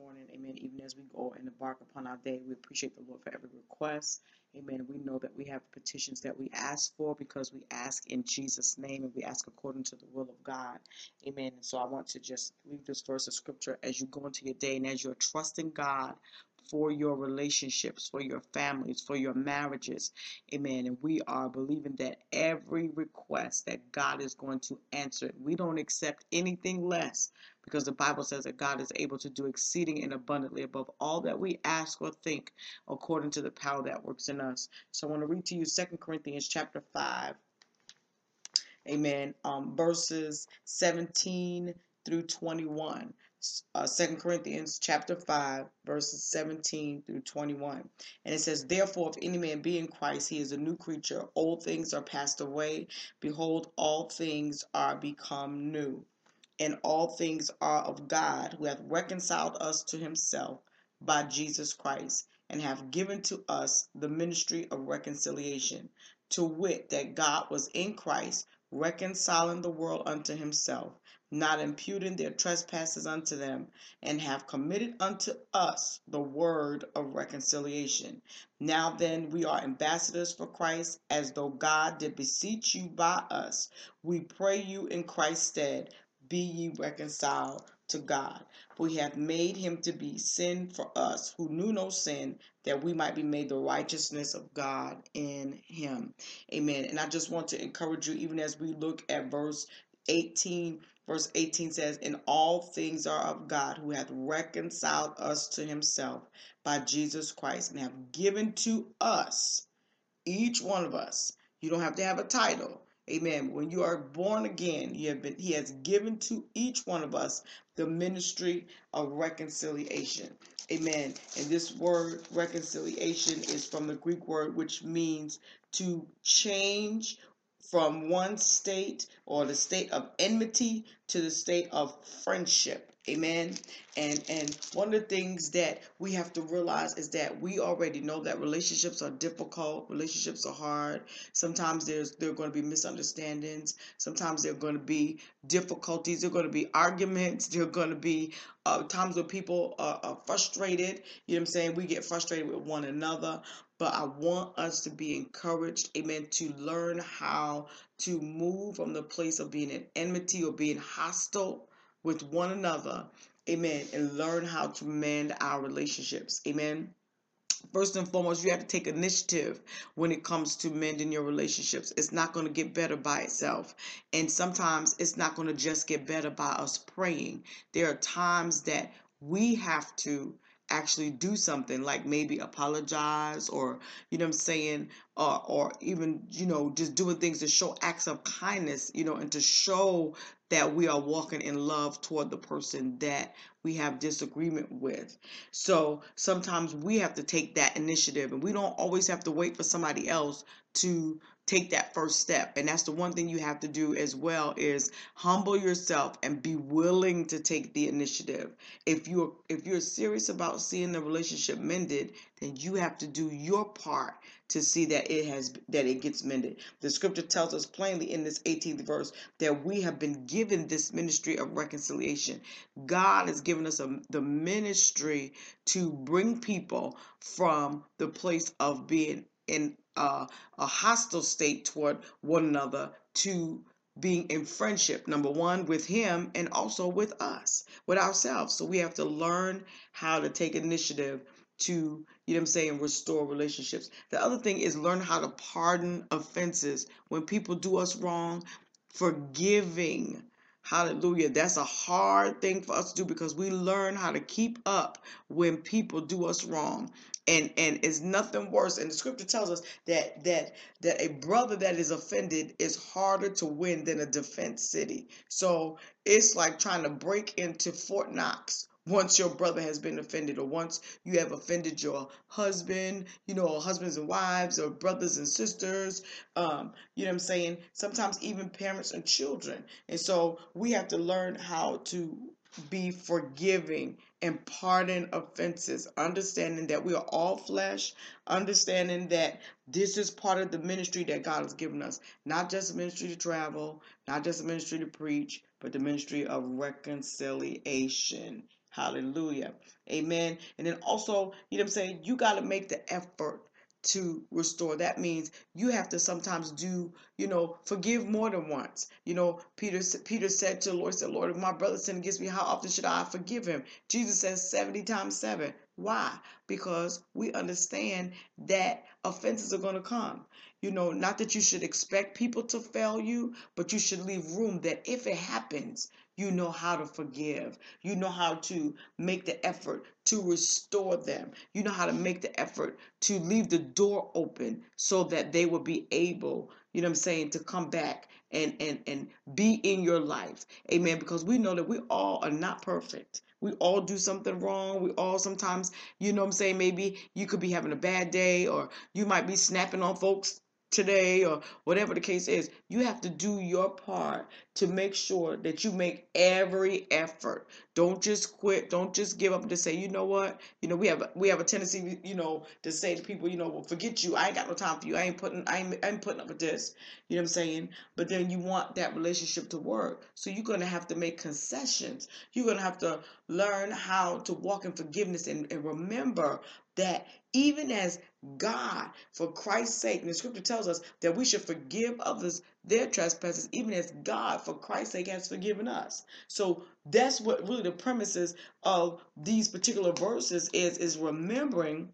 morning. Amen. Even as we go and embark upon our day, we appreciate the Lord for every request. Amen. We know that we have petitions that we ask for because we ask in Jesus' name and we ask according to the will of God. Amen. And so I want to just leave this verse of scripture as you go into your day and as you're trusting God for your relationships, for your families, for your marriages. Amen. And we are believing that every request that God is going to answer, we don't accept anything less because the Bible says that God is able to do exceeding and abundantly above all that we ask or think according to the power that works in us. So I want to read to you Second Corinthians chapter 5. Amen. Um, verses 17 through 21 uh, 2 Corinthians chapter 5, verses 17 through 21. And it says, Therefore, if any man be in Christ, he is a new creature. Old things are passed away. Behold, all things are become new. And all things are of God, who hath reconciled us to himself by Jesus Christ, and hath given to us the ministry of reconciliation, to wit, that God was in Christ, reconciling the world unto himself not imputing their trespasses unto them, and have committed unto us the word of reconciliation. Now then, we are ambassadors for Christ, as though God did beseech you by us. We pray you in Christ's stead, be ye reconciled to God. For he hath made him to be sin for us, who knew no sin, that we might be made the righteousness of God in him. Amen. And I just want to encourage you, even as we look at verse 18 Verse 18 says, And all things are of God, who hath reconciled us to himself by Jesus Christ, and have given to us, each one of us. You don't have to have a title. Amen. When you are born again, you have been he has given to each one of us the ministry of reconciliation. Amen. And this word reconciliation is from the Greek word which means to change from one state or the state of enmity to the state of friendship. Amen. And and one of the things that we have to realize is that we already know that relationships are difficult, relationships are hard. Sometimes there's there are going to be misunderstandings. Sometimes there are going to be difficulties. There are going to be arguments. There are going to be uh, times when people are, are frustrated. You know what I'm saying? We get frustrated with one another. But I want us to be encouraged, amen, to learn how to move from the place of being in enmity or being hostile with one another, amen, and learn how to mend our relationships, amen. First and foremost, you have to take initiative when it comes to mending your relationships. It's not going to get better by itself. And sometimes it's not going to just get better by us praying. There are times that we have to actually do something like maybe apologize or you know i'm saying uh, or even you know just doing things to show acts of kindness you know and to show that we are walking in love toward the person that we have disagreement with. So sometimes we have to take that initiative and we don't always have to wait for somebody else to take that first step. And that's the one thing you have to do as well is humble yourself and be willing to take the initiative. If you're if you're serious about seeing the relationship mended then you have to do your part to see that it has that it gets mended. The scripture tells us plainly in this 18th verse that we have been given this ministry of reconciliation. God has given us a, the ministry to bring people from the place of being in uh, a hostile state toward one another to being in friendship number one with him and also with us with ourselves. So we have to learn how to take initiative to you know i'm saying restore relationships. The other thing is learn how to pardon offenses. When people do us wrong forgiving Hallelujah. That's a hard thing for us to do because we learn how to keep up when people do us wrong. And and it's nothing worse. And the scripture tells us that that that a brother that is offended is harder to win than a defense city. So it's like trying to break into Fort Knox once your brother has been offended or once you have offended your husband you know husbands and wives or brothers and sisters um, you know what i'm saying? Sometimes even parents and children. And so we have to learn how to be forgiving and pardon offenses understanding that we are all flesh understanding that this is part of the ministry that god has given us. Not just a ministry to travel not just a ministry to preach but the ministry of reconciliation Hallelujah. Amen. And then also, you know what I'm saying? You got to make the effort to restore. That means you have to sometimes do, you know, forgive more than once. You know, Peter Peter said to the Lord, said, Lord, if my brother sin against me, how often should I forgive him? Jesus says 70 times 7. Why? Because we understand that offenses are going to come. You know, not that you should expect people to fail you, but you should leave room that if it happens, you know how to forgive. You know how to make the effort to restore them. You know how to make the effort to leave the door open so that they will be able, you know what I'm saying, to come back and and and be in your life. Amen. Because we know that we all are not perfect. We all do something wrong. We all sometimes, you know I'm saying, maybe you could be having a bad day or you might be snapping on folks today or whatever the case is you have to do your part to make sure that you make every effort. Don't just quit. Don't just give up and just say you know what? You know we have we have a tendency you know to say to people you know well forget you. I ain't got no time for you. I ain't putting i ain't, I ain't putting up with this. You know what i'm saying? But then you want that relationship to work. So you're to have to make concessions. You're to have to learn how to walk in forgiveness and, and remember that even as God, for Christ's sake, and the scripture tells us that we should forgive others their trespasses, even as God, for Christ's sake, has forgiven us. So that's what really the premises of these particular verses is, is remembering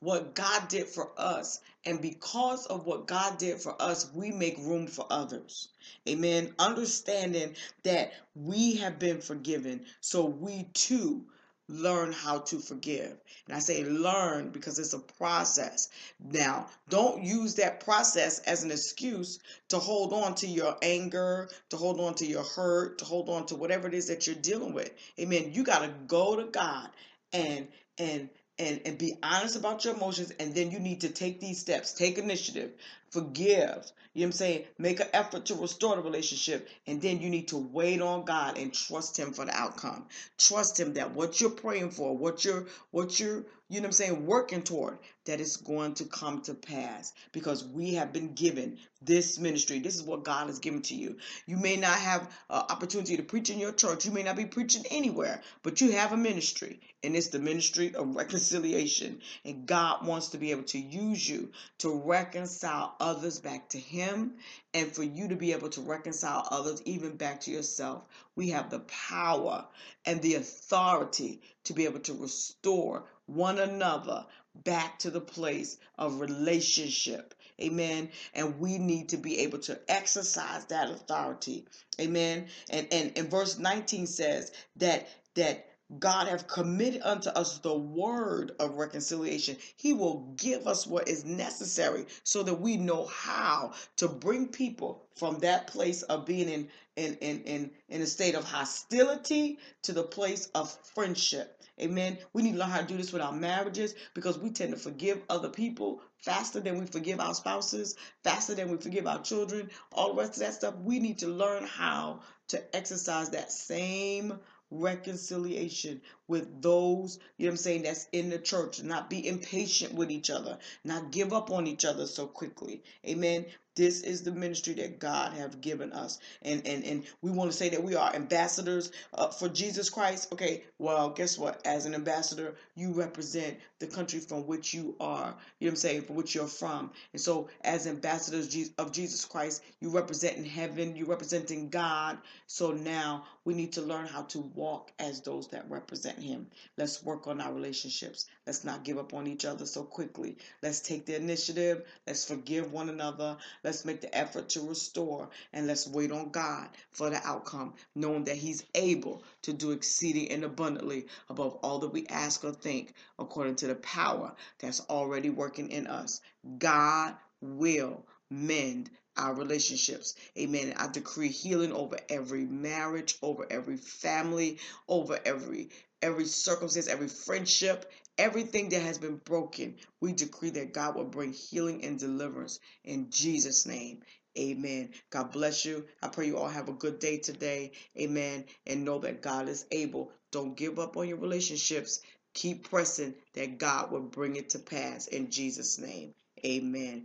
what God did for us. And because of what God did for us, we make room for others. Amen. Understanding that we have been forgiven, so we too learn how to forgive. And I say learn because it's a process. Now, don't use that process as an excuse to hold on to your anger, to hold on to your hurt, to hold on to whatever it is that you're dealing with. Amen. You got to go to God and and and and be honest about your emotions and then you need to take these steps take initiative forgive. You know what i'm saying? Make an effort to restore the relationship and then you need to wait on god and trust him for the outcome. Trust him that what you're praying for what you're what you're you know what i'm saying working toward that it's going to come to pass. Because we have been given this ministry. This is what god has given to you. You may not have opportunity to preach in your church. You may not be preaching anywhere but you have a ministry and it's the ministry of reconciliation. And god wants to be able to use you to reconcile others back to him and for you to be able to reconcile others even back to yourself we have the power and the authority to be able to restore one another back to the place of relationship. Amen. And we need to be able to exercise that authority. Amen. And and, and verse 19 says that that God have committed unto us the word of reconciliation. He will give us what is necessary so that we know how to bring people from that place of being in in in in, in a state of hostility to the place of friendship. Amen. We need to learn how to do this with our marriages because we tend to forgive other people faster than we forgive our spouses, faster than we forgive our children, all the rest of that stuff. We need to learn how to exercise that same reconciliation with those, you know what I'm saying, that's in the church, not be impatient with each other, not give up on each other so quickly. Amen. This is the ministry that God have given us. And and and we want to say that we are ambassadors uh, for Jesus Christ. Okay, well, guess what? As an ambassador, you represent the country from which you are, you know what I'm saying, from which you're from. And so as ambassadors of Jesus Christ, you represent in heaven, You're representing God. So now we need to learn how to walk as those that represent him. Let's work on our relationships. Let's not give up on each other so quickly. Let's take the initiative. Let's forgive one another. Let's make the effort to restore. And let's wait on God for the outcome, knowing that He's able to do exceeding and abundantly above all that we ask or think, according to the power that's already working in us. God will mend our relationships. Amen. I decree healing over every marriage, over every family, over every every circumstance, every friendship, everything that has been broken. We decree that God will bring healing and deliverance in Jesus' name. Amen. God bless you. I pray you all have a good day today. Amen. And know that God is able. Don't give up on your relationships. Keep pressing that God will bring it to pass in Jesus' name. Amen.